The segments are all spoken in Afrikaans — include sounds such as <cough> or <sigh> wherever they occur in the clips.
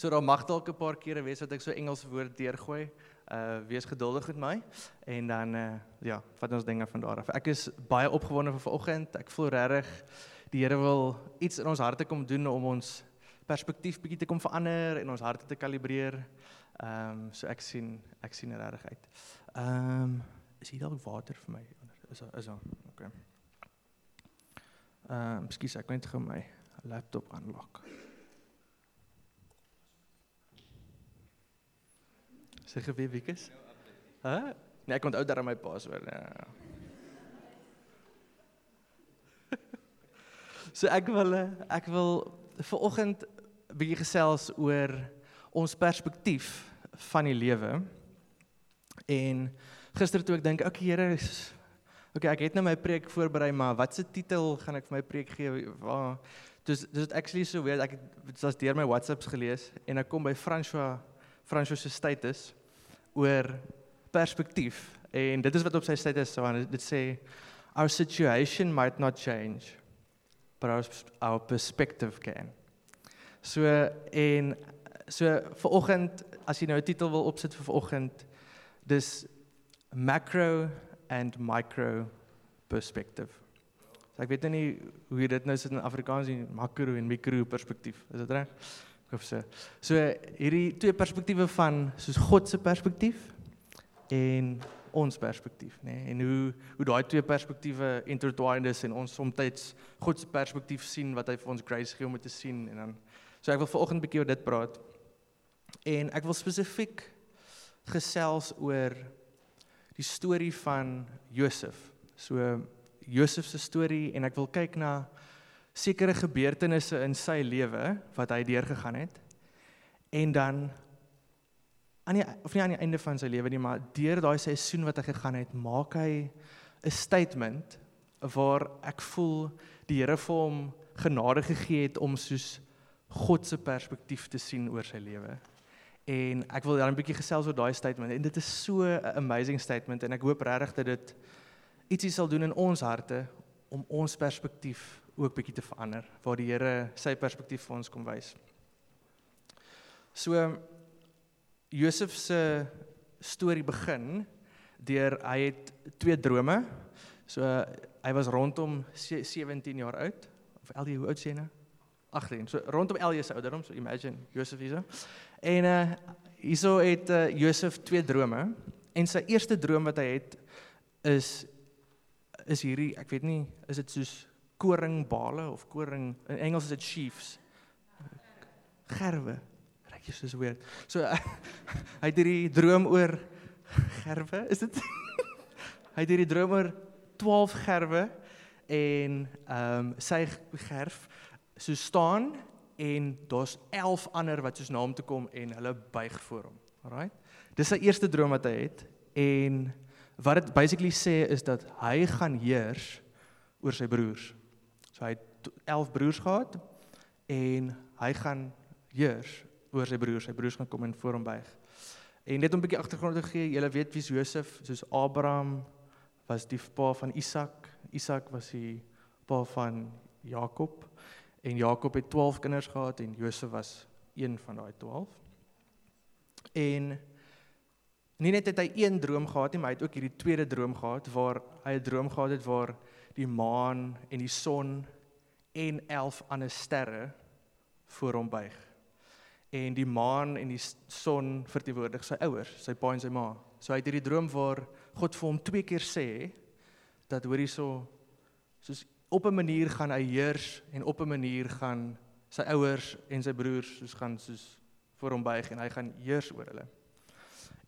So daar mag dalk 'n paar kere wees dat ek so Engels woord deurgooi. Uh wees geduldig met my en dan uh ja, vat ons dinge van daar af. Ek is baie opgewonde vir vanoggend. Ek voel regtig die Here wil iets in ons harte kom doen om ons perspektief bietjie te kom verander en ons harte te kalibreer. Ehm um, so ek sien ek sien regtig uit. Ehm um, is hier dalk water vir my? Is is daar? Okay. Ehm um, skus ek net gou my laptop aanlok. Sê gee wie wiekes? Hæ? Nee, ek onthou dat my password. Ja. <laughs> so ek wil ek wil vir oggend 'n bietjie gesels oor ons perspektief van die lewe. En gister toe ek dink, okay Here, okay, ek het nou my preek voorberei, maar wat se titel gaan ek vir my preek gee? Waar dis dis actually so weird. Ek het dit deur my WhatsApps gelees en ek kom by François François se status oor perspektief. En dit is wat op sy status so aan dit sê our situation might not change but our, our perspective can. So en so vir oggend as jy nou 'n titel wil opsit vir vanoggend dis macro and micro perspective. So ek weet nie hoe jy dit nou sit in Afrikaans in makro en mikro perspektief. Is dit reg? Of so. So hierdie twee perspektiewe van soos God se perspektief en ons perspektief, nê? Nee? En hoe hoe daai twee perspektiewe intertwined is en ons soms God se perspektief sien wat hy vir ons grace gee om te sien en dan so ek wil vanoggend 'n bietjie oor dit praat. En ek wil spesifiek gesels oor die storie van Josef. So Josef se storie en ek wil kyk na sekere gebeurtenisse in sy lewe wat hy deurgegaan het. En dan aan die of nie aan die einde van sy lewe nie, maar deur daai seisoen wat hy gegaan het, maak hy 'n statement waar ek voel die Here vir hom genade gegee het om soos God se perspektief te sien oor sy lewe. En ek wil dan 'n bietjie gesels oor daai statement en dit is so 'n amazing statement en ek hoop regtig dat dit ietsie sal doen in ons harte om ons perspektief ook bietjie te verander waar die Here sy perspektief vir ons kom wys. So Josef se storie begin deur hy het twee drome. So hy was rondom 17 jaar oud of Ellie hoe oud sê nou? 18. So rondom Ellie se ouderdom, so imagine Josef hierso. En uh hierso het uh, Josef twee drome en sy eerste droom wat hy het is is hierdie, ek weet nie, is dit soos koringbale of koring in Engels is dit sheaves. Gerwe. Reg jy soos weer. So uh, <laughs> hy het hierdie droom oor gerwe, is dit? <laughs> hy het hierdie droom oor 12 gerwe en ehm um, sy gerf so staan en daar's 11 ander wat soos na hom toe kom en hulle buig voor hom. Alraai. Dis sy eerste droom wat hy het en wat dit basically sê is dat hy gaan heers oor sy broers. So hy het 11 broers gehad en hy gaan heers oor sy broers. Sy broers gaan kom en voor hom buig. En net om 'n bietjie agtergrond te gee, julle weet wie's Josef, soos Abraham was die pa van Isak. Isak was die pa van Jakob. En Jakob het 12 kinders gehad en Josef was een van daai 12. En nie net het hy een droom gehad nie, maar hy het ook hierdie tweede droom gehad waar hy 'n droom gehad het waar die maan en die son en 11 ander sterre voor hom buig. En die maan en die son verteenwoordig sy ouers, sy pa en sy ma. So hy het hierdie droom waar God vir hom twee keer sê dat hoor hierso soos op 'n manier gaan hy heers en op 'n manier gaan sy ouers en sy broers soos gaan soos voor hom buig en hy gaan heers oor hulle.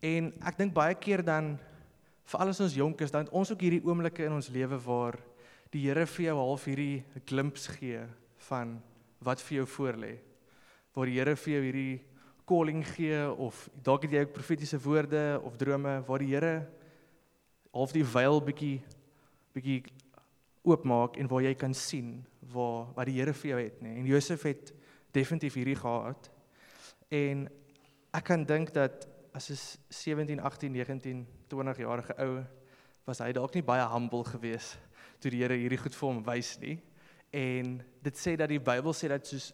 En ek dink baie keer dan veral as ons jonk is dan ons ook hierdie oomblikke in ons lewe waar die Here vir jou half hierdie glimps gee van wat vir jou voorlê. Waar die Here vir jou hierdie calling gee of dalk het jy ook profetiese woorde of drome waar die Here half die veil bietjie bietjie oopmaak en waar jy kan sien waar wat die Here vir jou het, nê. En Josef het definitief hierdie gehad. En ek kan dink dat as 'n 17, 18, 19, 20 jarige ou was hy dalk nie baie humble geweest toe die Here hierdie goed vir hom wys nie. En dit sê dat die Bybel sê dat soos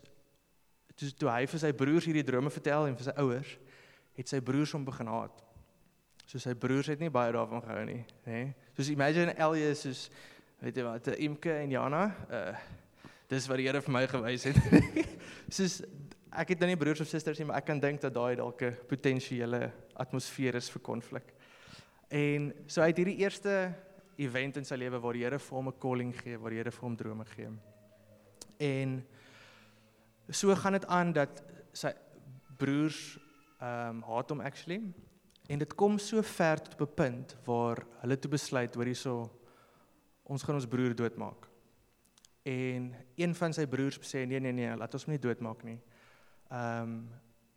toe toe hy vir sy broers hierdie drome vertel en vir sy ouers, het sy broers hom begin haat. So sy broers het nie baie daarvan gehou nie, hè. Soos imagine Elias soos weet jy wat, Imke en Jana, uh dis wat die Here vir my gewys het. <laughs> soos ek het nou nie broers of susters nie, maar ek kan dink dat daai dalk 'n potensiële atmosfeer is vir konflik. En so uit hierdie eerste event in sy lewe waar die Here vir hom 'n calling gee, waar die Here vir hom drome gee. En so gaan dit aan dat sy broers ehm um, haat hom actually en dit kom so ver tot op 'n punt waar hulle toe besluit hoor hierso ons gaan ons broer doodmaak. En een van sy broers sê nee nee nee, laat ons hom nie doodmaak nie. Ehm um,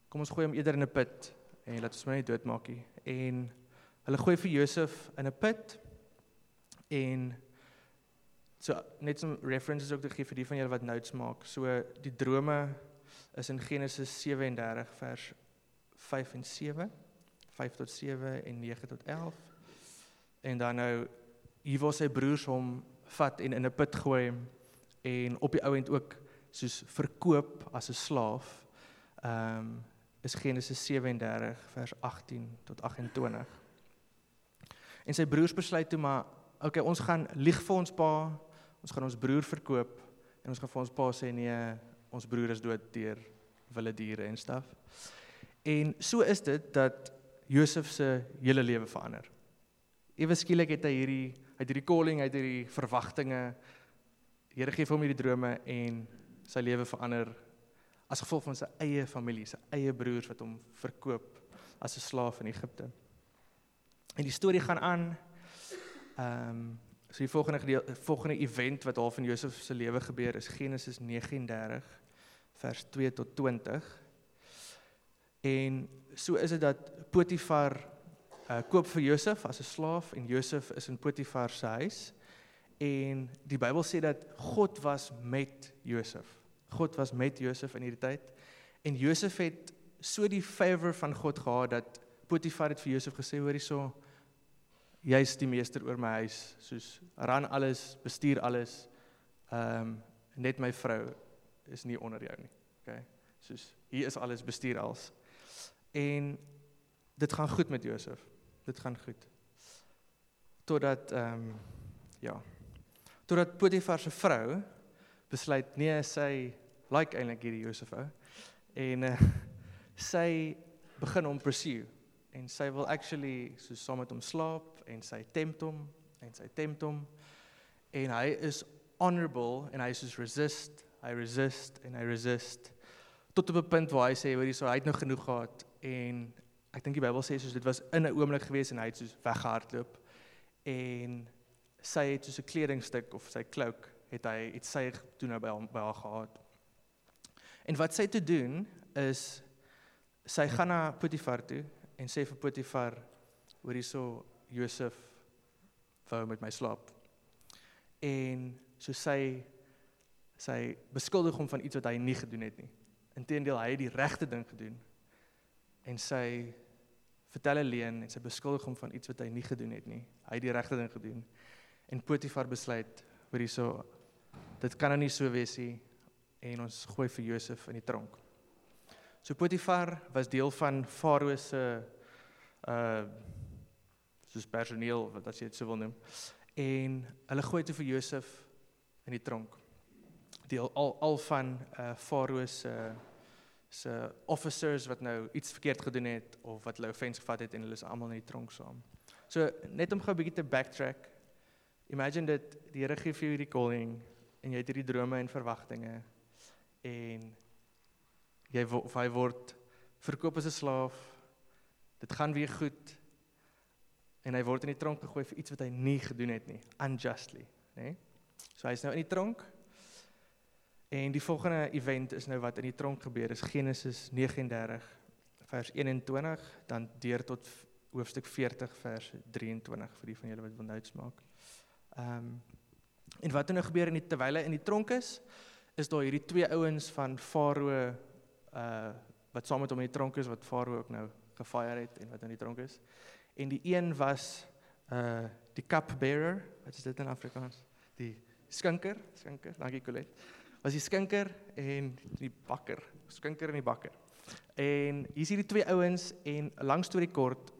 kom ons gooi hom eerder in 'n put en laat ons hom nie doodmaak nie. En hulle gooi vir Josef in 'n put en so net some references ook te gee vir die van julle wat notes maak. So die drome is in Genesis 37 vers 5 en 7, 5 tot 7 en 9 tot 11. En dan nou hier waar sy broers hom vat en in 'n put gooi en op die ouend ook soos verkoop as 'n slaaf. Ehm um, is Genesis 37 vers 18 tot 28. En sy broers besluit toe maar okay, ons gaan lieg vir ons pa, ons gaan ons broer verkoop en ons gaan vir ons pa sê nee, ons broer is dood deur wilde diere en staf. En so is dit dat Josef se hele lewe verander. Ewe skielik het hy hierdie uit hierdie calling, uit hierdie verwagtinge Here gee vir hom hierdie drome en sy lewe verander as gevolg van sy eie familie, sy eie broers wat hom verkoop as 'n slaaf in Egipte. En die storie gaan aan Ehm um, so die volgende gedeel, volgende event wat half in Josef se lewe gebeur is Genesis 39 vers 2 tot 20. En so is dit dat Potifar uh, koop vir Josef as 'n slaaf en Josef is in Potifar se huis. En die Bybel sê dat God was met Josef. God was met Josef in hierdie tyd. En Josef het so die favor van God gehad dat Potifar het vir Josef gesê hoor hierso jy's die meester oor my huis, soos ran alles, bestuur alles. Ehm um, net my vrou is nie onder jou nie. OK. Soos hier is alles bestuur als. En dit gaan goed met Josef. Dit gaan goed. Totdat ehm um, ja. Totdat Potifar se vrou besluit nee, sy like eintlik hierdie Josef ou. En uh, sy begin hom pursue en sy wil actually so saam met hom slaap en sy tempt hom en sy tempt hom en hy is honorable en hy soos resist, hy resist en hy resist. Tot op 'n punt waar hy sê hoor hierso hy het nou genoeg gehad en ek dink die Bybel sê soos dit was in 'n oomblik gewees en hy het soos weggehardloop. En sy het soos 'n kledingstuk of sy cloak het hy iets sy toe nou by hom by haar gehad. En wat sy te doen is sy gaan na Potifar toe en sê vir Potifar hoor hierso Josef wou met my slaap. En so sy sy beskuldig hom van iets wat hy nie gedoen het nie. Inteendeel hy het die regte ding gedoen. En sy vertel 'n leuen en sy beskuldig hom van iets wat hy nie gedoen het nie. Hy het die regte ding gedoen. En Potifar besluit, hoor hierso, dit kan nou nie so wees nie en ons gooi vir Josef in die tronk. So Potifar was deel van Farao se uh soos personeel wat as jy dit sou wil noem. En hulle gooi toe vir Josef in die tronk. Deel al al van uh Farao se se officers wat nou iets verkeerd gedoen het of wat hulle offense gevat het en hulle is almal in die tronk saam. So net om gou 'n bietjie te backtrack. Imagine dat die Here gee vir jou hierdie calling en jy het hierdie drome en verwagtinge en jy of hy word verkoop as 'n slaaf. Dit gaan weer goed en hy word in die tronk gegooi vir iets wat hy nie gedoen het nie, unjustly, nê? So hy's nou in die tronk. En die volgende event is nou wat in die tronk gebeur is Genesis 39 vers 21 dan deur tot hoofstuk 40 vers 23 vir die van julle wat wil notes maak. Ehm um, en wat het nou gebeur in die terwyl hy in die tronk is, is daar hierdie twee ouens van Farao uh wat saam met hom in die tronk is wat Farao ook nou gefire het en wat in die tronk is en die een was uh die cup bearer, wat is dit in Afrikaans? Die skinker, skinker, dankie Colet. Was die skinker en die bakker skinker en die bakker. En hier's hierdie twee ouens en lank storie kort,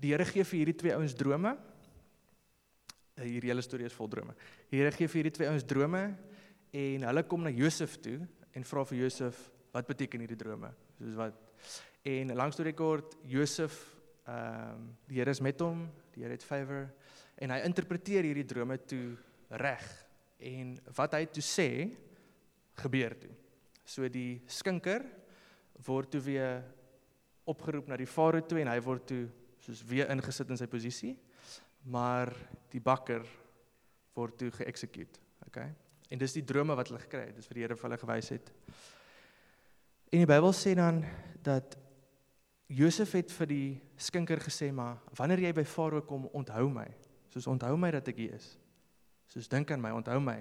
die Here gee vir hierdie twee ouens drome. Eh, Hierdie hele storie is vol drome. Die Here gee vir hierdie twee ouens drome en hulle kom na Josef toe en vra vir Josef, wat beteken hierdie drome? Soos wat en lank storie kort, Josef ehm um, die Here is met hom, die Here het favor en hy interpreteer hierdie drome toe reg en wat hy toe sê gebeur toe. So die skinker word toe weer opgeroep na die farao toe en hy word toe soos weer ingesit in sy posisie. Maar die bakker word toe geëxecute, okay? En dis die drome wat hulle gekry het, dis vir die Here vir hulle gewys het. En die Bybel sê dan dat Josef het vir die skinker gesê maar wanneer jy by farao kom, onthou my. Soos onthou my dat ek hier is. Soos dink aan my, onthou my.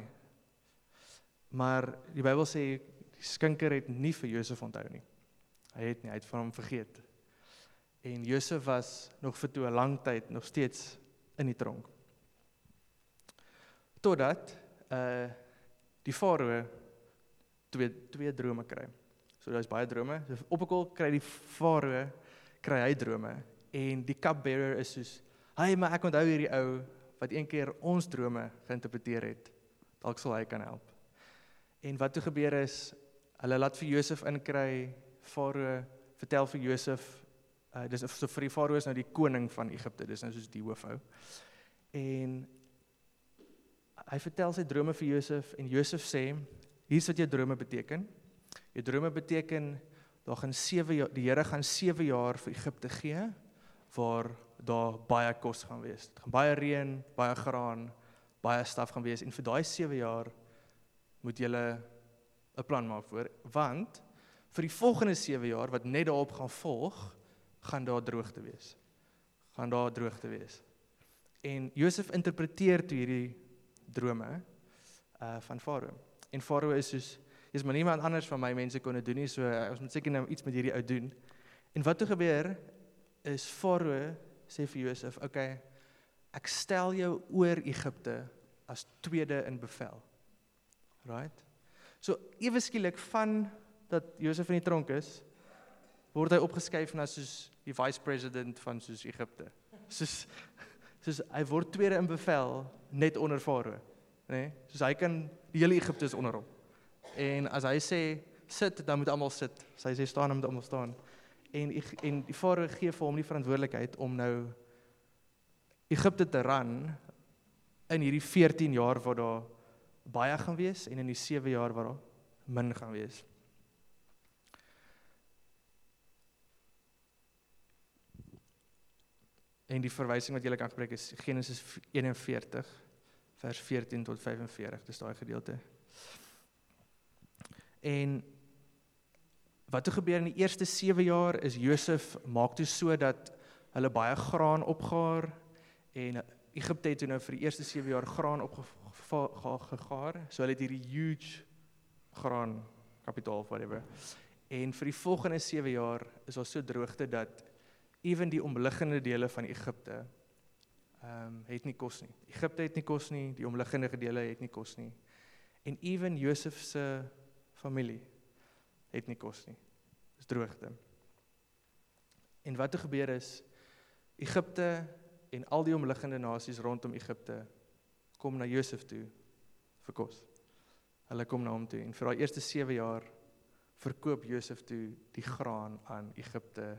Maar die Bybel sê die skinker het nie vir Josef onthou nie. Hy het nie, hy het van hom vergeet. En Josef was nog vir toe 'n lang tyd nog steeds in die tronk. Totdat uh die farao twee twee drome kry. So daar's baie drome. So op 'n kol kry die farao kry hy drome en die cupbearer is soos, "Hey, maar ek onthou hierdie ou wat een keer ons drome geïnterpreteer het. Dalk sal hy kan help." En wat toe gebeur is, hulle laat vir Josef inkry. Farao vertel vir Josef, uh dis so vir die farao is nou die koning van Egipte, dis nou soos die hoofhou. En hy vertel sy drome vir Josef en Josef sê, hier's wat jou drome beteken. Jou drome beteken daar gaan 7 jaar die Here gaan 7 jaar vir Egipte gee waar daar baie kos gaan wees. Dit gaan baie reën, baie graan, baie staf gaan wees en vir daai 7 jaar moet jy 'n plan maak voor want vir die volgende 7 jaar wat net daarop gaan volg, gaan daar droogte wees. Gaan daar droogte wees. En Josef interpreteer toe hierdie drome uh van Farao. En Farao is soos jy's maar niemand anders van my mense kon dit doen nie, so uh, ons moet seker nou iets met hierdie ou doen. En wat toe gebeur is Farao sê vir Josef, "Oké, okay, ek stel jou oor Egipte as tweede in bevel." Right? So ewe skielik van dat Josef in die tronk is, word hy opgeskuif na soos die vice president van soos Egipte. Soos soos hy word tweede in bevel net onder Farao, nê? Nee? Soos hy kan die hele Egipte is onder hom. En as hy sê sit, dan moet almal sit. As hy sê staan, dan moet almal staan. En en die Farao gee vir hom die verantwoordelikheid om nou Egipte te ran in hierdie 14 jaar waar daar baie gaan wees en in die 7 jaar waar daar min gaan wees. En die verwysing wat jy kan gebruik is Genesis 41 vers 14 tot 45, dis daai gedeelte. En wat toe gebeur in die eerste 7 jaar is Josef maak toe so dat hulle baie graan opgaar en Egipte het toe nou vir die eerste 7 jaar graan opgegaar. So hulle het hierdie huge graan kapitaal whatever. En vir die volgende 7 jaar is daar so droogte dat ewen die omliggende dele van Egipte ehm um, het nie kos nie. Egipte het nie kos nie, die omliggende dele het nie kos nie. En ewen Josef se familie het nie kos nie. Dis droogte. En wat het gebeur is Egipte en al die omliggende nasies rondom Egipte kom na Josef toe vir kos. Hulle kom na hom toe en vir daai eerste 7 jaar verkoop Josef toe die graan aan Egipte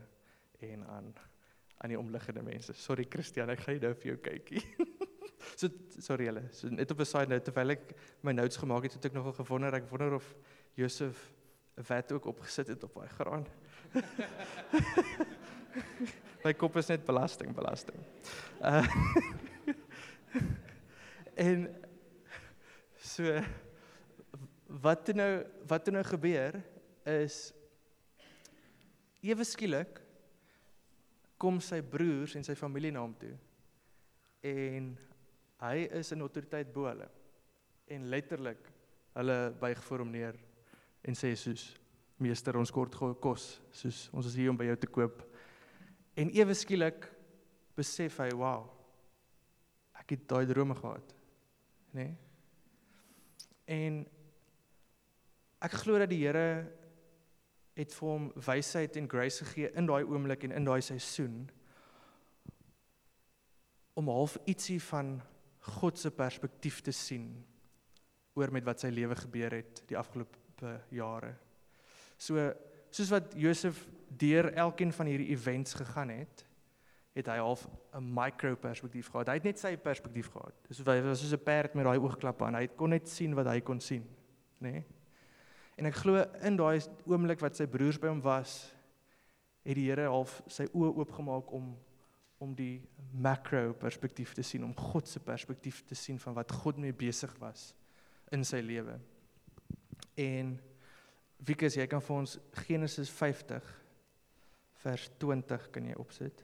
en aan aan die omliggende mense. Sorry Christian, ek gaan nou vir jou kykie. <laughs> so sorry julle. So net op 'n side note terwyl ek my notes gemaak het, het ek nogal gewonder, ek wonder of Josef 'n vet ook opgesit het op daai graan. <laughs> My kop is net belasting, belasting. Uh <laughs> En so wat toe nou wat toe nou gebeur is ewe skielik kom sy broers en sy familie na hom toe. En hy is 'n autoriteit bo hulle. En letterlik hulle buig voor hom neer en sê soos meester ons kort kos, soos ons is hier om by jou te koop. En ewe skielik besef hy, "Wow. Ek het daai drome gehad." Nê? Nee? En ek glo dat die Here het vir hom wysheid en grace gegee in daai oomblik en in daai seisoen om half ietsie van God se perspektief te sien oor met wat sy lewe gebeur het die afgelope jare. So soos wat Josef deur elkeen van hierdie events gegaan het, het hy half 'n micro perspektief gehad. Hy het net sy perspektief gehad. Dis hy was soos 'n perd met daai oogklappe aan. Hy kon net sien wat hy kon sien, nê? Nee? En ek glo in daai oomblik wat sy broers by hom was, het die Here half sy oë oopgemaak om om die macro perspektief te sien, om God se perspektief te sien van wat God mee besig was in sy lewe. En Wikus, jy kan vir ons Genesis 50 vers 20 kan jy opsit.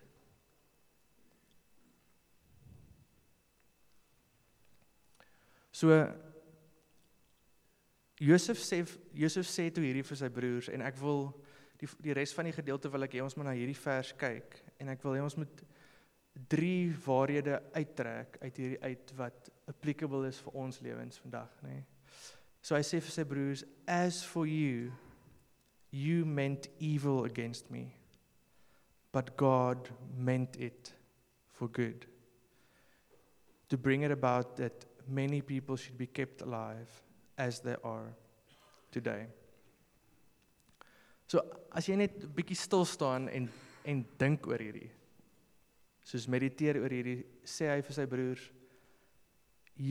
So Josef sê Josef sê toe hierdie vir sy broers en ek wil die die res van die gedeelte wil ek hê ons moet na hierdie vers kyk en ek wil hê ons moet drie waarhede uittrek uit hierdie uit wat applicable is vir ons lewens vandag, nê. Nee. So hy sê vir sy broers, "As for you, you meant evil against me, but God meant it for good, to bring it about that many people should be kept alive as they are today." So as jy net 'n bietjie stil staan en en dink oor hierdie soos mediteer oor hierdie sê hy vir sy broers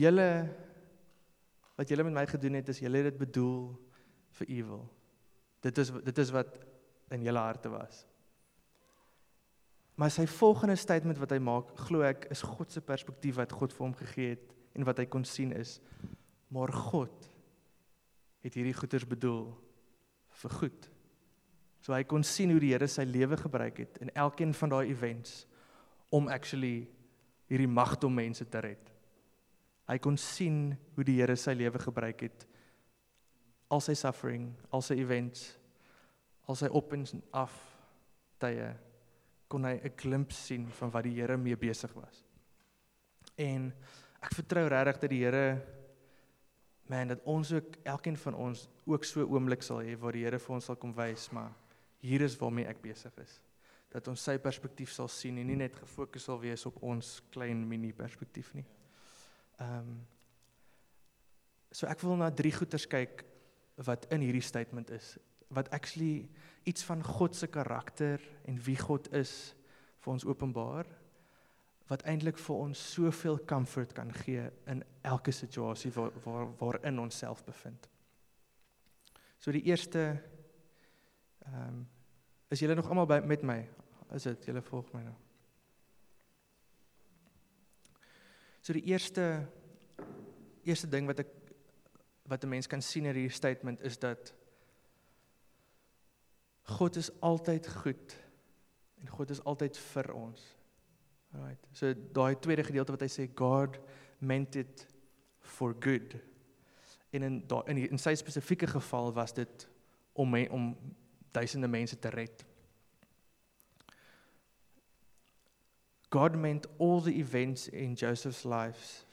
julle wat julle met my gedoen het is julle het dit bedoel vir evil. Dit is dit is wat in julle harte was. Maar sy volgende statement wat hy maak glo ek is God se perspektief wat God vir hom gegee het en wat hy kon sien is maar God het hierdie goeders bedoel vir goed. So hy kon sien hoe die Here sy lewe gebruik het in elkeen van daai events om actually hierdie magte om mense te red. Hy kon sien hoe die Here sy lewe gebruik het. Al sy suffering, al sy events, al sy op en af tye kon hy 'n glimp sien van wat die Here mee besig was. En ek vertrou regtig dat die Here man dat ons ook elkeen van ons ook so oomblik sal hê waar die Here vir ons sal kom wys maar hier is waarmee ek besig is dat ons sy perspektief sal sien en nie net gefokus sal wees op ons klein mini perspektief nie. Ehm um, So ek wil na drie goeters kyk wat in hierdie statement is wat actually iets van God se karakter en wie God is vir ons openbaar wat eintlik vir ons soveel comfort kan gee in elke situasie waar waar waarin ons self bevind. So die eerste ehm um, is julle nog almal by met my? is dit julle volg my nou. So die eerste eerste ding wat ek wat 'n mens kan sien in hierdie statement is dat God is altyd goed en God is altyd vir ons. Right. So daai tweede gedeelte wat hy sê God meant it for good. En in daai in, in sy spesifieke geval was dit om my, om duisende mense te red. God meant all the events in Joseph's life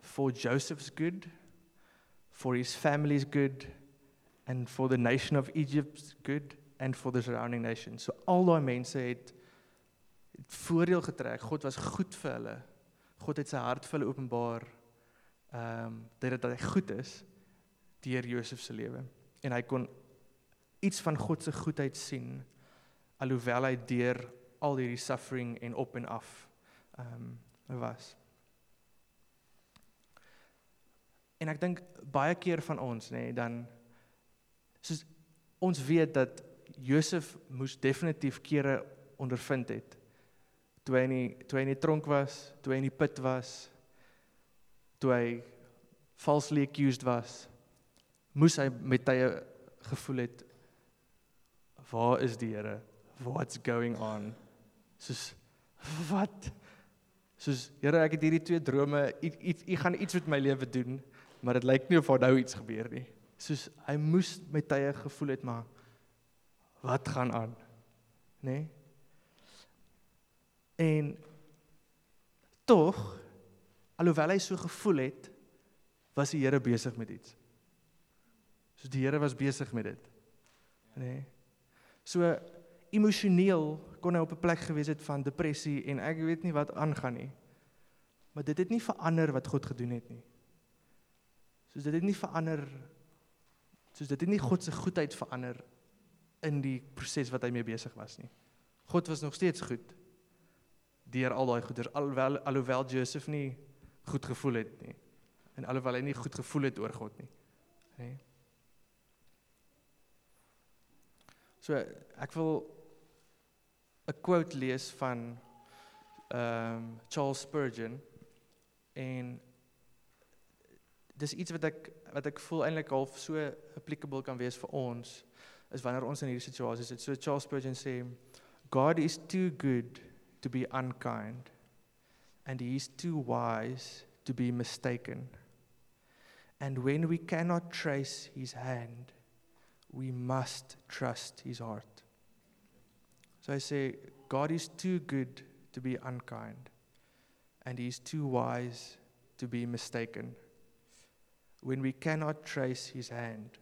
for Joseph's good, for his family's good, and for the nation of Egypt's good and for the surrounding nations. So al daai mense het het voordeel getrek. God was goed vir hulle. God het sy hart vir hulle openbaar. Ehm um, dat dit dat hy goed is deur Josef se lewe. En hy kon iets van God se goedheid sien alhoewel hy deur al hierdie suffering en op en af ehm um, was. En ek dink baie keer van ons nê nee, dan soos ons weet dat Josef moes definitief kere ondervind het toe hy in die, toe hy in die tronk was, toe hy in die put was, toe hy falsely accused was, moes hy met tye gevoel het waar is die Here? What's going on? Soos wat soos Here ek het hierdie twee drome iets u gaan iets met my lewe doen maar dit lyk nie of daar nou iets gebeur nie soos hy moes met tye gevoel het maar wat gaan aan nê nee? en tog alhoewel hy so gevoel het was die Here besig met iets soos die Here was besig met dit nê. Nee. So emosioneel kon hy op 'n plek gewees het van depressie en ek weet nie wat aangaan nie. Maar dit het nie verander wat God gedoen het nie. Soos dit het nie verander soos dit het nie God se goedheid verander in die proses wat hy mee besig was nie. God was nog steeds goed deur al daai goeders alhoewel alhoewel Josef nie goed gevoel het nie en alhoewel hy nie goed gevoel het oor God nie. Hè. So ek wil 'n quote lees van ehm um, Charles Spurgeon en dis iets wat ek wat ek voel eintlik half so applicable kan wees vir ons is wanneer ons in hierdie situasies is. So Charles Spurgeon sê God is too good to be unkind and he is too wise to be mistaken. And when we cannot trace his hand, we must trust his heart. So I say, God is too good to be unkind, and He is too wise to be mistaken. When we cannot trace His hand,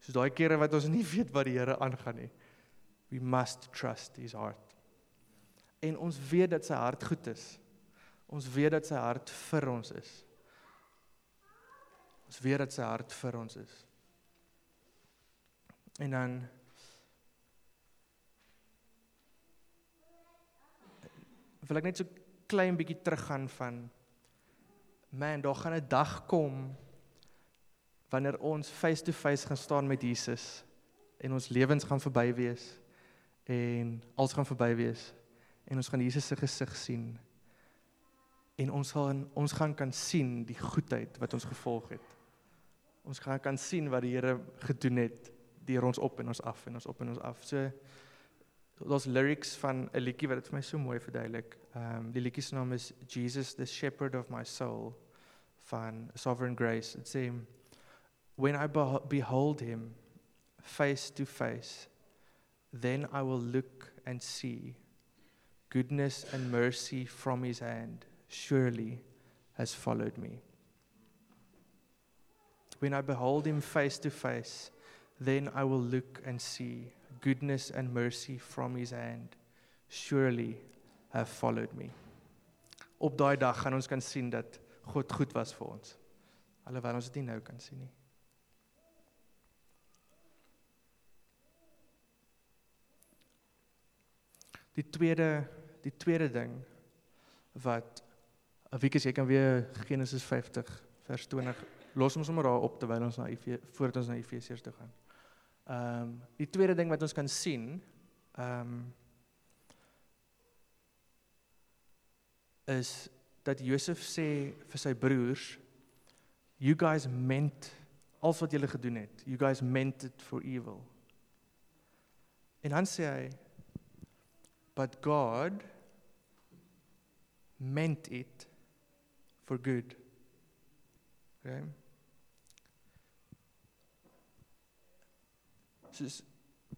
soos daai kere wat ons <laughs> nie weet wat die Here aangaan nie, we must trust His heart. En ons weet dat sy hart goed is. Ons weet dat sy hart vir ons is. Ons weet dat sy hart vir ons is. En dan wil ek net so klein bietjie teruggaan van man, daar gaan 'n dag kom wanneer ons face to face gaan staan met Jesus en ons lewens gaan verby wees en alles gaan verby wees en ons gaan Jesus se gesig sien en ons gaan ons gaan kan sien die goedheid wat ons gevolg het. Ons gaan kan sien wat die Here gedoen het deur ons op en ons af en ons op en ons af. So daar's lyrics van 'n liedjie wat dit vir my so mooi verduidelik. Ehm um, die liedjie se naam is Jesus the shepherd of my soul van Sovereign Grace. It sê when I behold him face to face then I will look and see goodness and mercy from his hand surely has followed me. When I behold him face to face then I will look and see goodness and mercy from his hand surely have followed me. Op daai dag gaan ons kan sien dat God goed was vir ons. Alhoewel ons dit nie nou kan sien nie. Die tweede die tweede ding wat Wikus jy kan weer Genesis 50 vers 20 los ons sommer daar op terwyl ons na voordat ons na Efesiërs toe gaan. Ehm um, die tweede ding wat ons kan sien, ehm um, is dat Josef sê vir sy broers, you guys meant alles wat julle gedoen het. You guys meant it for evil. En dan sê hy but God meant it for good. Okay? Soos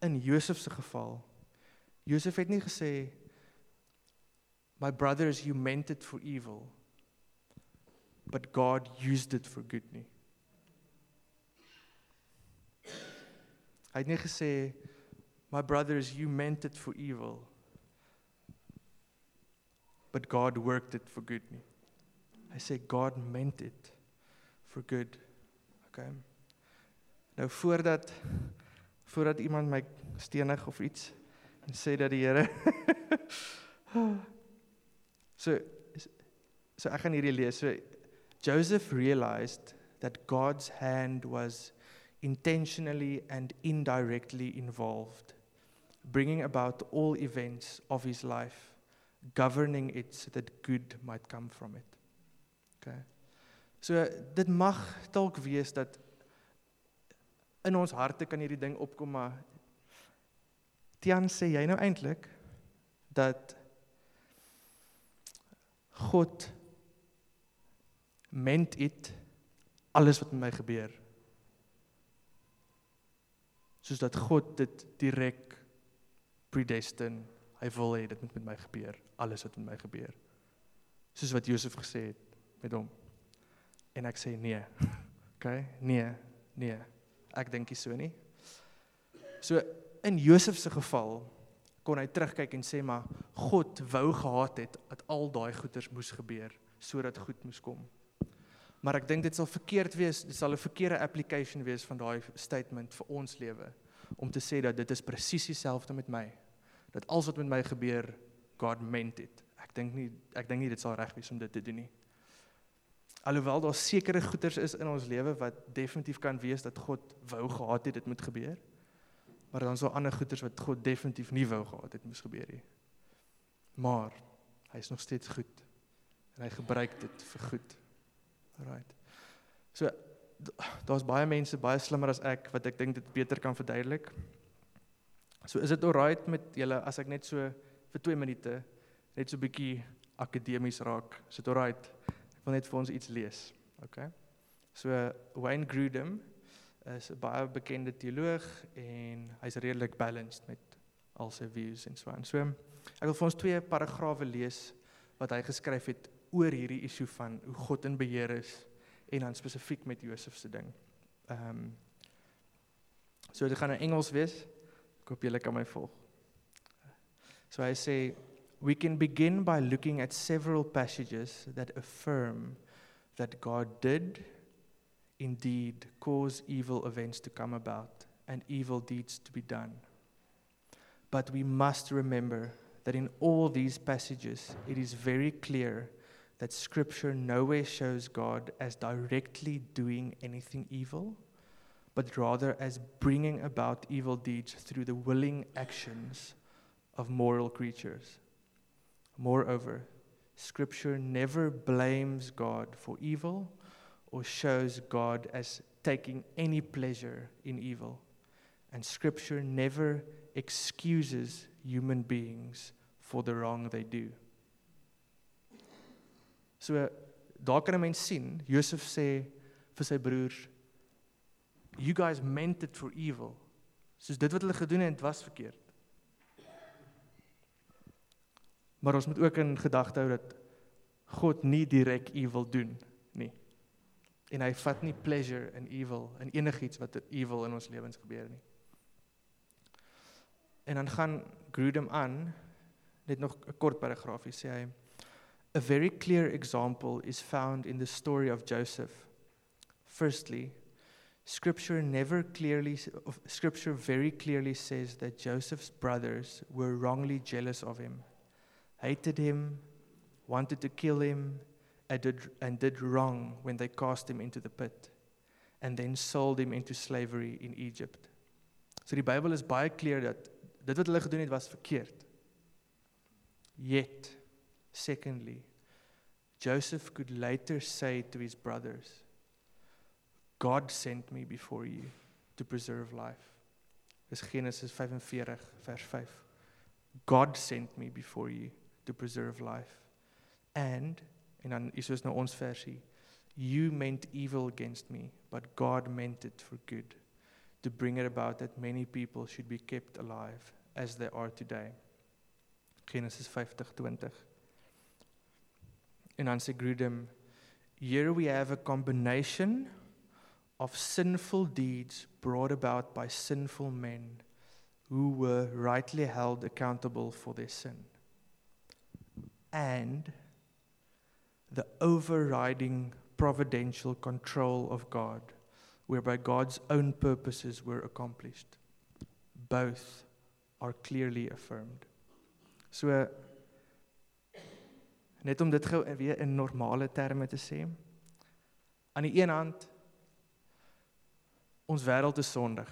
in Josef se geval. Josef het nie gesê my brothers you meant it for evil but God used it for good nie. Hy het nie gesê my brothers you meant it for evil but God worked it for good nie. Hy sê God meant it for good. Okay. Nou voordat voordat iemand my stenig of iets en sê dat die Here <laughs> So so ek gaan hierdie lees. So Joseph realized that God's hand was intentionally and indirectly involved bringing about all events of his life governing it so that good might come from it. Okay. So dit mag dalk wees dat in ons harte kan hierdie ding opkom maar Tian sê jy nou eintlik dat God meant it alles wat met my gebeur. Soos dat God dit direk predestin hy wil hê dit moet met my gebeur alles wat met my gebeur. Soos wat Josef gesê het met hom. En ek sê nee. <laughs> OK? Nee nee Ek dink nie so nie. So in Josef se geval kon hy terugkyk en sê maar God wou gehad het dat al daai goeders moes gebeur sodat goed moes kom. Maar ek dink dit sal verkeerd wees, dit sal 'n verkeerde application wees van daai statement vir ons lewe om te sê dat dit is presies dieselfde met my. Dat alles wat met my gebeur, God meant it. Ek dink nie ek dink nie dit sal reg wees om dit te doen nie. Alhoewel daar sekere goeders is in ons lewe wat definitief kan wees dat God wou gehad het dit moet gebeur. Maar dan daar ander goeders wat God definitief nie wou gehad het moes gebeur nie. Maar hy is nog steeds goed en hy gebruik dit vir goed. Alraight. So daar's baie mense baie slimmer as ek wat ek dink dit beter kan verduidelik. So is dit alright met julle as ek net so vir 2 minute net so 'n bietjie akademies raak. Is dit alright? Ek wil net vir ons iets lees. OK. So Wayne Grudem is 'n baie bekende teoloog en hy's redelik balanced met al sy views en so aan. So ek wil vir ons twee paragrawe lees wat hy geskryf het oor hierdie issue van hoe God in beheer is en dan spesifiek met Josef se ding. Ehm um, So dit gaan in Engels wees. Ek hoop julle kan my volg. So hy sê we can begin by looking at several passages that affirm that God did indeed cause evil events to come about and evil deeds to be done. But we must remember that in all these passages, it is very clear that Scripture nowhere shows God as directly doing anything evil, but rather as bringing about evil deeds through the willing actions of moral creatures. Moreover, Scripture never blames God for evil or shows God as taking any pleasure in evil. And Scripture never excuses human beings for the wrong they do. So daar kan 'n mens sien, Josef sê vir sy broers, "You guys meant it for evil." Soos dit wat hulle gedoen het was verkeerd. Maar ons moet ook in gedagte hou dat God nie direk evil doen nie. En hy vat nie pleasure in evil in enigiets wat evil in ons lewens gebeur nie. En dan gaan Grudem aan net nog 'n kort paragraafie sê hy A very clear example is found in the story of Joseph. Firstly, scripture never clearly scripture very clearly says that Joseph's brothers were wrongly jealous of him hated him, wanted to kill him, and did, and did wrong when they cast him into the pit, and then sold him into slavery in Egypt. So die Bybel is baie clear dat dit wat hulle gedoen het was verkeerd. Yet, secondly, Joseph could later say to his brothers, God sent me before you to preserve life. Dis Genesis 45 vers 5. God sent me before you to preserve life. And en dan is nou ons. You meant evil against me, but God meant it for good to bring it about that many people should be kept alive as they are today. Genesis 50:20. En dan sê Grudem, here we have a combination of sinful deeds brought about by sinful men who were rightly held accountable for their sin. And the overriding providential control of God, whereby God's own purposes were accomplished. Both are clearly affirmed. So net om dit gou weer in normale terme te sê. Aan die een hand ons wêreld is sondig.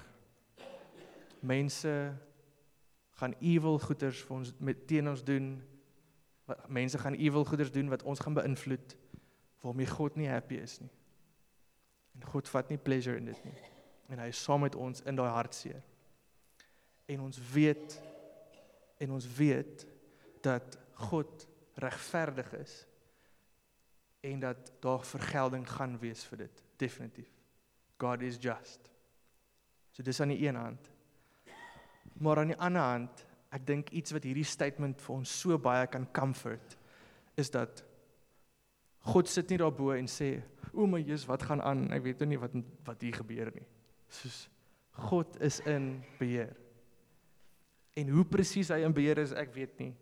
Mense gaan evil goeders vir ons met teen ons doen mense gaan ewel goeders doen wat ons gaan beïnvloed waarmee God nie happy is nie. En God vat nie pleasure in dit nie. En hy is saam met ons in daai hartseer. En ons weet en ons weet dat God regverdig is en dat daar vergelding gaan wees vir dit definitief. God is just. So dis aan die een hand. Maar aan die ander hand ek dink iets wat hierdie statement vir ons so baie kan comfort is dat God sit nie daarbo en sê o my Jesus wat gaan aan ek weet nou nie wat wat hier gebeur nie soos God is in beheer. En hoe presies hy in beheer is, ek weet nie,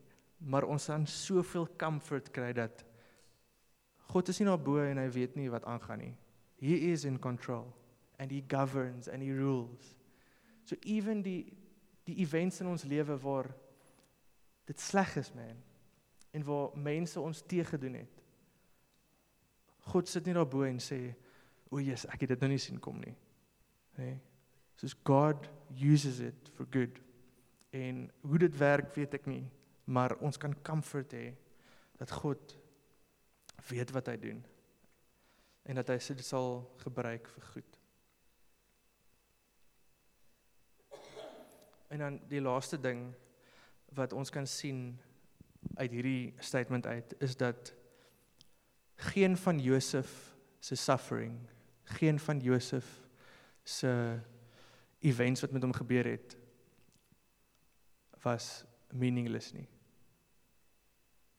maar ons kan soveel comfort kry dat God is nie daar bo en hy weet nie wat aangaan nie. He is in control and he governs and he rules. So even die die events in ons lewe waar dit sleg is, man, en waar mense ons teëgedoen het. God sit nie daar bo en sê, "O, Jesus, ek het dit nou nie sien kom nie." Nê? Nee. Soos God uses it for good. En hoe dit werk, weet ek nie, maar ons kan comfort hê dat God weet wat hy doen en dat hy dit sal gebruik vir goed. En dan die laaste ding wat ons kan sien uit hierdie statement uit is dat geen van Josef se suffering, geen van Josef se events wat met hom gebeur het was meaningless nie.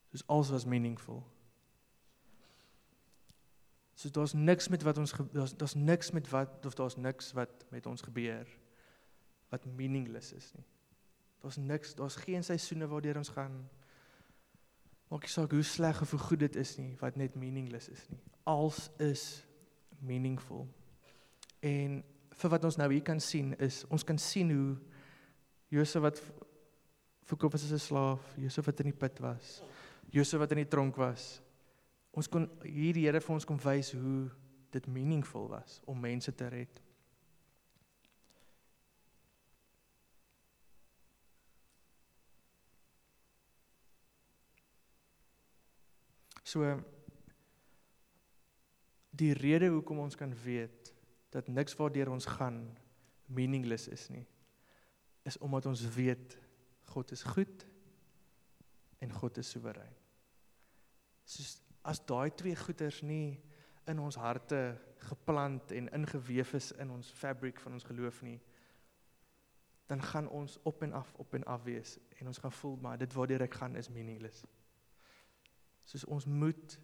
Soos alles was meaningful. So daar's niks met wat ons daar's daar's niks met wat of daar's niks wat met ons gebeur wat meaningless is nie. Daar's niks, daar's geen seisoene waardeur ons gaan maak nie saak hoe sleg of hoe goed dit is nie, wat net meaningless is nie. Als is meaningful. En vir wat ons nou hier kan sien is ons kan sien hoe Josef wat verkoop as 'n slaaf, Josef wat in die put was, Josef wat in die tronk was. Ons kon hier die Here vir ons kom wys hoe dit meaningful was om mense te red. So die rede hoekom ons kan weet dat niks waardeur ons gaan meaningless is nie is omdat ons weet God is goed en God is soewerein. Soos as daai twee goeders nie in ons harte geplant en ingeweef is in ons fabriek van ons geloof nie dan gaan ons op en af op en af wees en ons gaan voel maar dit waardeur ek gaan is meaningless soos ons moet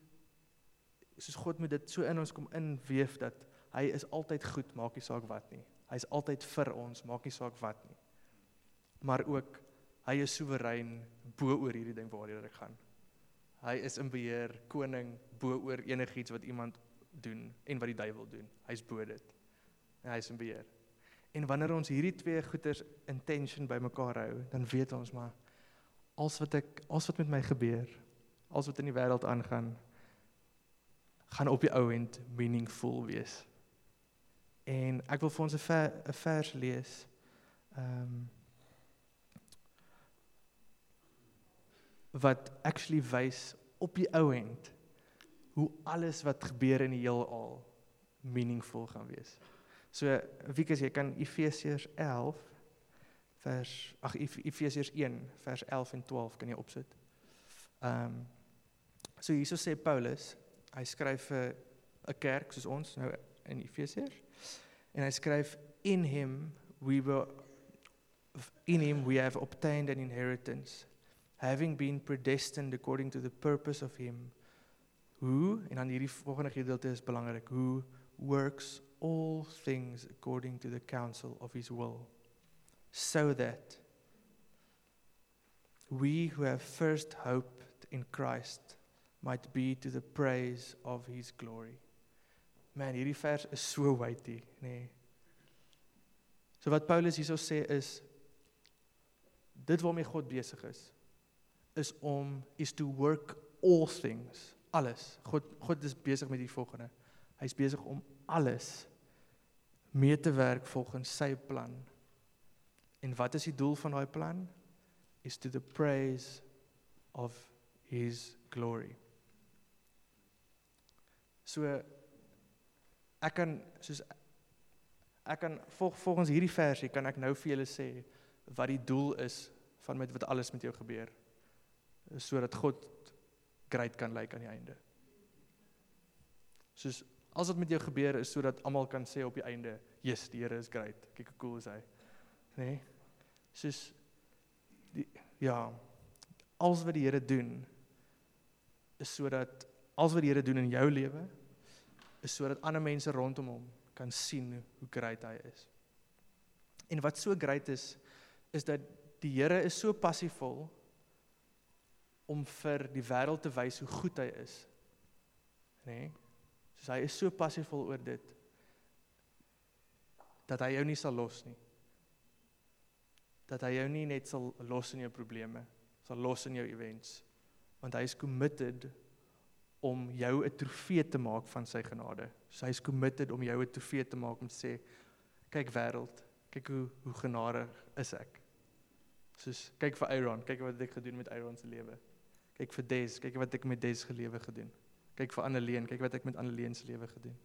soos God moet dit so in ons kom inweef dat hy is altyd goed, maak nie saak wat nie. Hy's altyd vir ons, maak nie saak wat nie. Maar ook hy is soewerein bo oor hierdie ding waaroor ek gaan. Hy is in beheer, koning bo oor enigiets wat iemand doen en wat die duiwel doen. Hy's bo dit. En hy's in beheer. En wanneer ons hierdie twee goeters intention bymekaar hou, dan weet ons maar als wat ek als wat met my gebeur, alles wat in die wêreld aangaan gaan op die ou end meaningful wees. En ek wil vir ons 'n ver, vers lees. Ehm um, wat actually wys op die ou end hoe alles wat gebeur in die heelal meaningful gaan wees. So Wieke, jy kan Efesiërs 11 vers ag Efesiërs 1 vers 11 en 12 kan jy opsit. Ehm um, So hierso sê Paulus, hy skryf vir 'n kerk soos ons nou in Efesiërs. En hy skryf in him we were in him we have obtained an inheritance having been predestined according to the purpose of him who en dan hierdie volgende gedeelte is belangrik who works all things according to the counsel of his will so that we who have first hoped in Christ might be to the praise of his glory. Man, hierdie vers is so weighty, nê. Nee. So wat Paulus hierso sê is dit waarmee God besig is is om is to work all things, alles. God God is besig met die volgende. Hy's besig om alles mee te werk volgens sy plan. En wat is die doel van daai plan? Is to the praise of his glory. So ek kan soos ek kan volg volgens hierdie versie kan ek nou vir julle sê wat die doel is van met wat alles met jou gebeur sodat God great kan lyk aan die einde. Soos as wat met jou gebeur is sodat almal kan sê op die einde, "Jesus, die Here is great. Kyk hoe cool is hy." Nê? Nee? Soos die ja, alles wat die Here doen is sodat alles wat die Here doen in jou lewe is sodat ander mense rondom hom kan sien hoe great hy is. En wat so great is is dat die Here is so passievol om vir die wêreld te wys hoe goed hy is. Nê? Nee? Soos hy is so passievol oor dit dat hy jou nie sal los nie. Dat hy jou nie net sal los in jou probleme, sal los in jou events, want hy is committed om jou 'n trofee te maak van sy genade. So hy's committed om jou 'n trofee te maak om te sê kyk wêreld, kyk hoe hoe genadig is ek. Soos kyk vir Aaron, kyk wat ek gedoen met Aaron se lewe. Kyk vir Des, kyk wat ek met Des gelewe gedoen. Kyk vir Anneleen, kyk wat ek met Anneleen se lewe gedoen.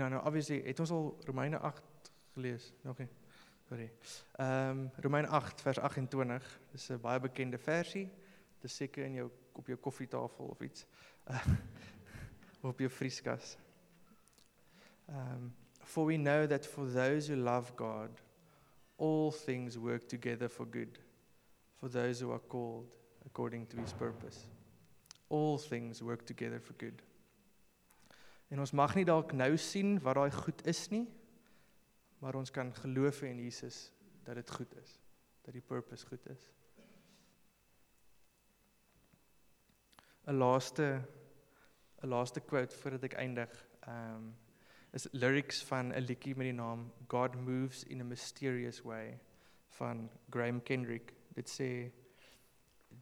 En dan nou obviously het ons al Romeine 8 gelees, nie. Sorry. Ehm um, Romeine 8 vers 28. Dis 'n baie bekende versie. Dis seker in jou op jou koffietafel of iets. <laughs> Uh, op jou vrieskas. Um for we know that for those who love God all things work together for good for those who are called according to his purpose. All things work together for good. En ons mag nie dalk nou sien wat daai goed is nie, maar ons kan geloof in Jesus dat dit goed is, dat die purpose goed is. 'n Laaste 'n laaste quote voordat ek eindig. Um is lyrics van 'n liedjie met die naam God Moves in a Mysterious Way van Graham Kendrick. Dit sê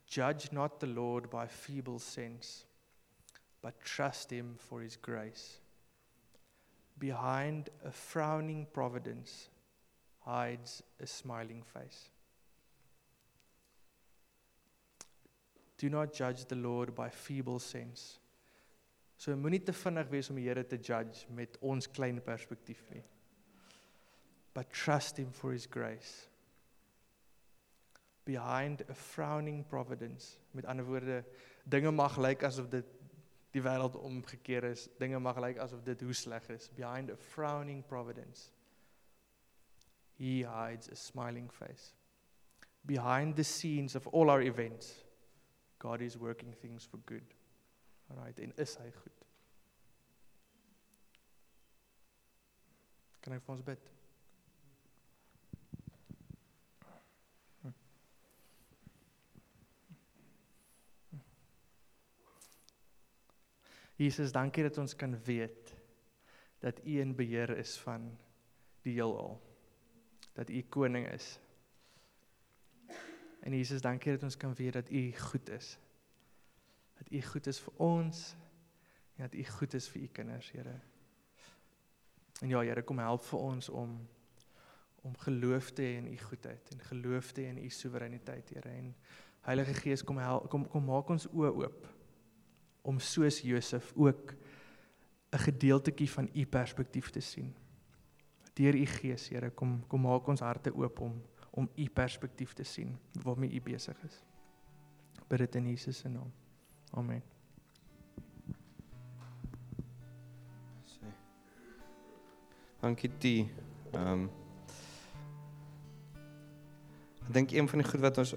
Judge not the Lord by feeble sense but trust him for his grace. Behind a frowning providence hides a smiling face. Do not judge the Lord by feeble sense. So moenie te vinnig wees om die Here te judge met ons klein perspektief nie. But trust him for his grace. Behind a frowning providence, met ander woorde, dinge mag lyk asof dit die wêreld omgekeer is, dinge mag lyk asof dit hoe sleg is. Behind a frowning providence, he hides a smiling face. Behind the scenes of all our events, God is working things for good. Alright, en is hy goed? Kan ek vir ons bid? Jesus, dankie dat ons kan weet dat U in beheer is van die heelal. Dat U koning is. En Jesus, dankie dat ons kan weet dat U goed is. Dat U goed is vir ons en dat U goed is vir U kinders, Here. En ja, Here, kom help vir ons om om geloof te hê in U goedheid en geloof te hê in U soewereiniteit, Here. En Heilige Gees, kom help kom kom maak ons oë oop om soos Josef ook 'n gedeeltetjie van u perspektief te sien. Deur u Gees, Here, kom kom maak ons harte oop om om u perspektief te sien waarmee u besig is. Bid dit in Jesus se naam. Amen. Dankie T. Ehm um, Ek dink een van die goed wat ons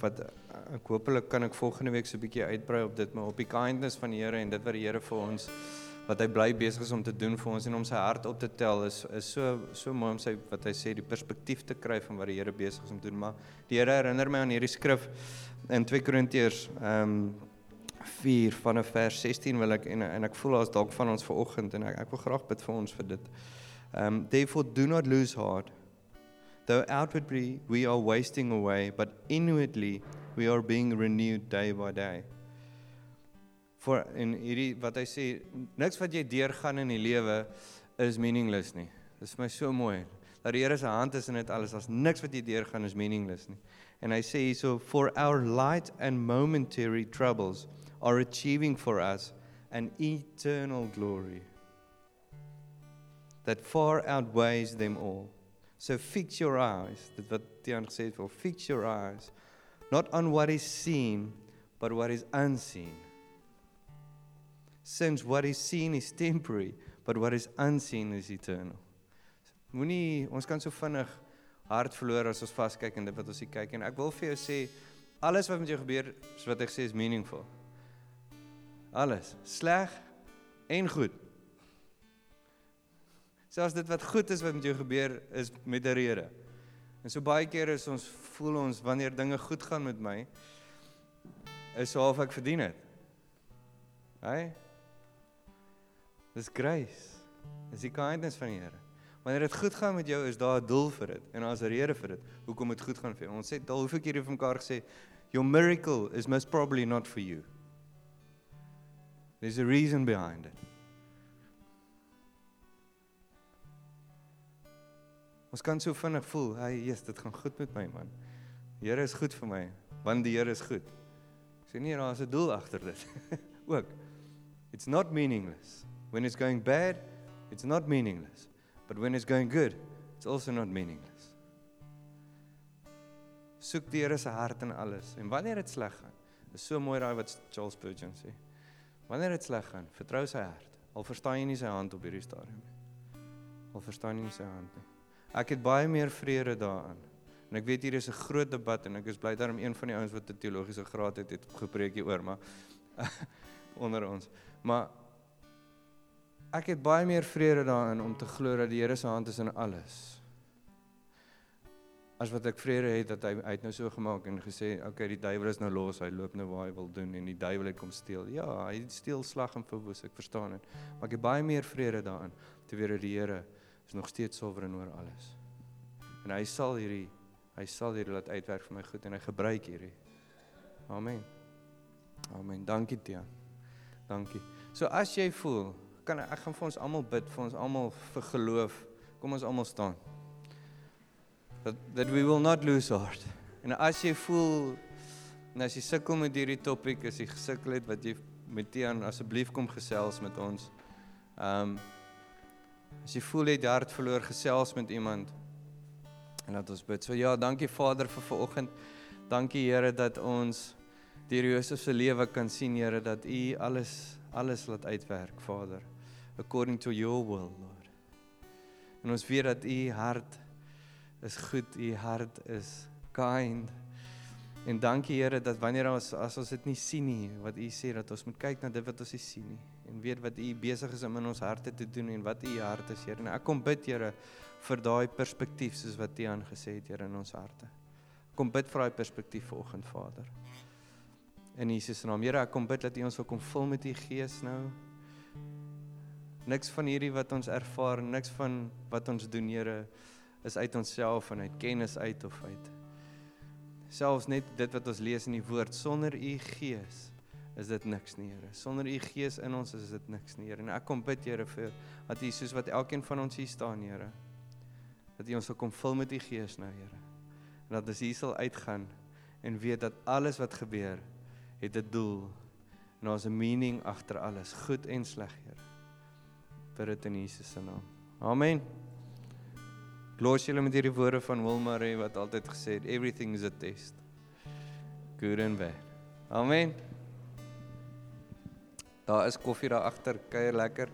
wat ek hopelik kan ek volgende week so 'n bietjie uitbrei op dit maar op die kindness van die Here en dit wat die Here vir ons wat hy bly besig is om te doen vir ons en om sy hart op te tel is is so so mooi om sy wat hy sê die perspektief te kry van wat die Here besig is om te doen maar die Here herinner my aan hierdie skrif in 2 Korintiërs ehm um, 4 van vers 16 wil ek en en ek voel as dalk van ons vanoggend en ek ek wil graag bid vir ons vir dit. Ehm um, therefore do not lose heart Though outwardly we are wasting away, but inwardly we are being renewed day by day. For in hierdie wat hy sê, niks wat jy deurgaan in die lewe is meaningless nie. Dit is my so mooi. Dat die Here se hand is in dit alles. As niks wat jy deurgaan is meaningless nie. En hy sê hierso for our light and momentary troubles are achieving for us an eternal glory that far outweighs them all. So fix your eyes, dit wat Tiaan gesê het, vir fix your eyes not on what is seen, but what is unseen. Since what is seen is temporary, but what is unseen is eternal. Moenie ons kan so vinnig hart verloor as ons vaskyk in dit wat ons hier kyk en ek wil vir jou sê alles wat met jou gebeur, soos wat ek sê is meaningful. Alles, sleg en goed. Selfs dit wat goed is wat met jou gebeur is met 'n rede. En so baie kere is ons voel ons wanneer dinge goed gaan met my is so half ek verdien dit. Hey? Dis grace. Dis die kindness van die Here. Wanneer dit goed gaan met jou, is daar 'n doel vir dit en daar's 'n rede vir dit. Hoekom dit goed gaan vir jou? Ons sê al hoeveel keer jy vir mekaar gesê, your miracle is most probably not for you. There's a reason behind it. Ons kan so vinnig voel, hey, yes, dit gaan goed met my man. Die Here is goed vir my, want die Here is goed. Ek sê nee, daar's 'n doel agter dit. <laughs> Ook. It's not meaningless. When it's going bad, it's not meaningless. But when it's going good, it's also not meaningless. Soek die Here se hart in alles. En wanneer dit sleg gaan, is so mooi daai wat Charles Spurgeon sê. Wanneer dit sleg gaan, vertrou sy hart. Al verstaan jy nie sy hand op hierdie stadium nie. Al verstaan jy nie sy hand nie. Ek het baie meer vrede daarin. En ek weet hier is 'n groot debat en ek is bly daarom een van die ouens wat 'n teologiese graad het het gepreek hieroor, maar <laughs> onder ons. Maar ek het baie meer vrede daarin om te glo dat die Here se hand is in alles. As wat ek vrede het dat hy het nou so gemaak en gesê, "Oké, okay, die duiwel is nou los, hy loop nou waar hy wil doen en die duiwel het kom steel." Ja, hy steel slag en verwoes, ek verstaan dit. Maar ek het baie meer vrede daarin te weet dat die Here is nog steeds soewerein oor alles. En hy sal hierdie hy sal hierdie laat uitwerk vir my goed en hy gebruik hierdie. Amen. Amen. Dankie Tia. Dankie. So as jy voel, kan ek gaan vir ons almal bid vir ons almal vir geloof. Kom ons almal staan. That that we will not lose heart. En as jy voel en as jy sukkel met hierdie topik, as jy gesukkel het wat jy met Tian asseblief kom gesels met ons. Ehm um, As jy voel jy het hart verloor gesels met iemand en laat ons bid. So ja, dankie Vader vir vanoggend. Dankie Here dat ons deur Josef se lewe kan sien Here dat U alles alles laat uitwerk, Vader, according to your will, Lord. En ons weet dat U hart is goed, U hart is kind. En dankie Here dat wanneer ons as ons dit nie sien nie, wat U sê dat ons moet kyk na dit wat ons nie sien nie en weet wat U besig is om in ons harte te doen en wat U hart is, Here. En ek kom bid, Here, vir daai perspektief soos wat U aangesê het, Here, in ons harte. Kom bid vir daai perspektief vanoggend, Vader. In Jesus naam, Here, ek kom bid dat U ons wil kom vul met U Gees nou. Niks van hierdie wat ons ervaar, niks van wat ons doen, Here, is uit onsself en uit kennis uit of uit. Selfs net dit wat ons lees in die woord sonder U Gees is dit niks nie, Here. Sonder u gees in ons is dit niks nie, Here. En ek kom bid, Here, vir dat u soos wat elkeen van ons hier staan, Here, dat u ons sal kom vul met u gees nou, Here. En dat ons hier sal uitgaan en weet dat alles wat gebeur het 'n doel en daar's 'n meaning agter alles, goed en sleg, Here. Vir dit in Jesus se naam. Amen. Los julle met hierdie woorde van Wilmarie wat altyd gesê het everything is a test. Good and bad. Amen. Daar is koffie daar agter, kuier lekker.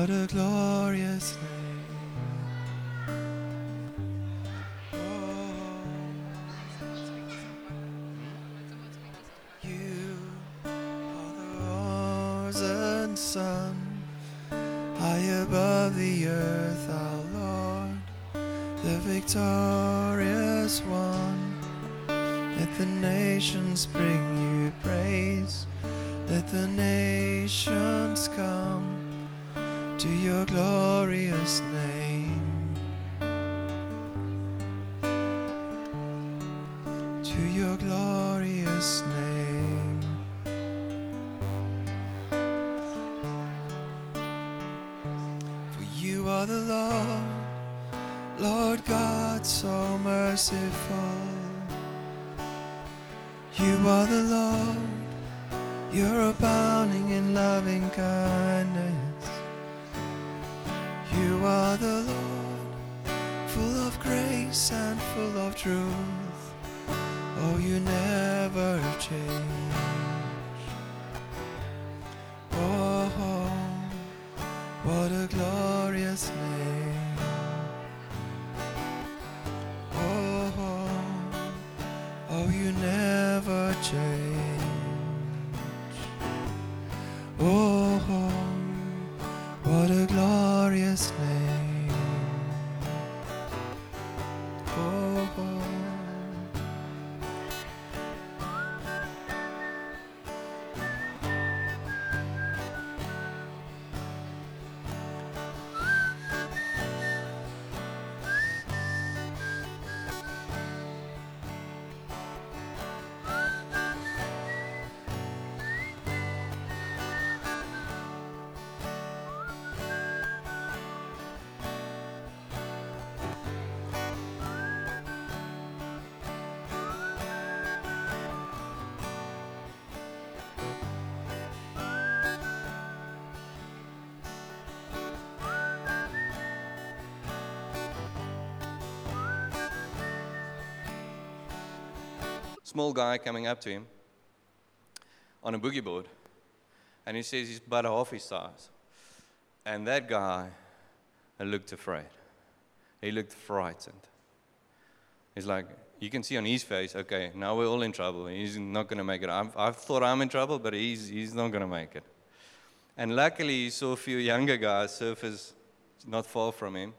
What a glorious name. Small guy coming up to him on a boogie board, and he says he's about half his size. And that guy looked afraid. He looked frightened. He's like, you can see on his face, okay, now we're all in trouble. He's not going to make it. I thought I'm in trouble, but he's, he's not going to make it. And luckily, he saw a few younger guys, surfers not far from him.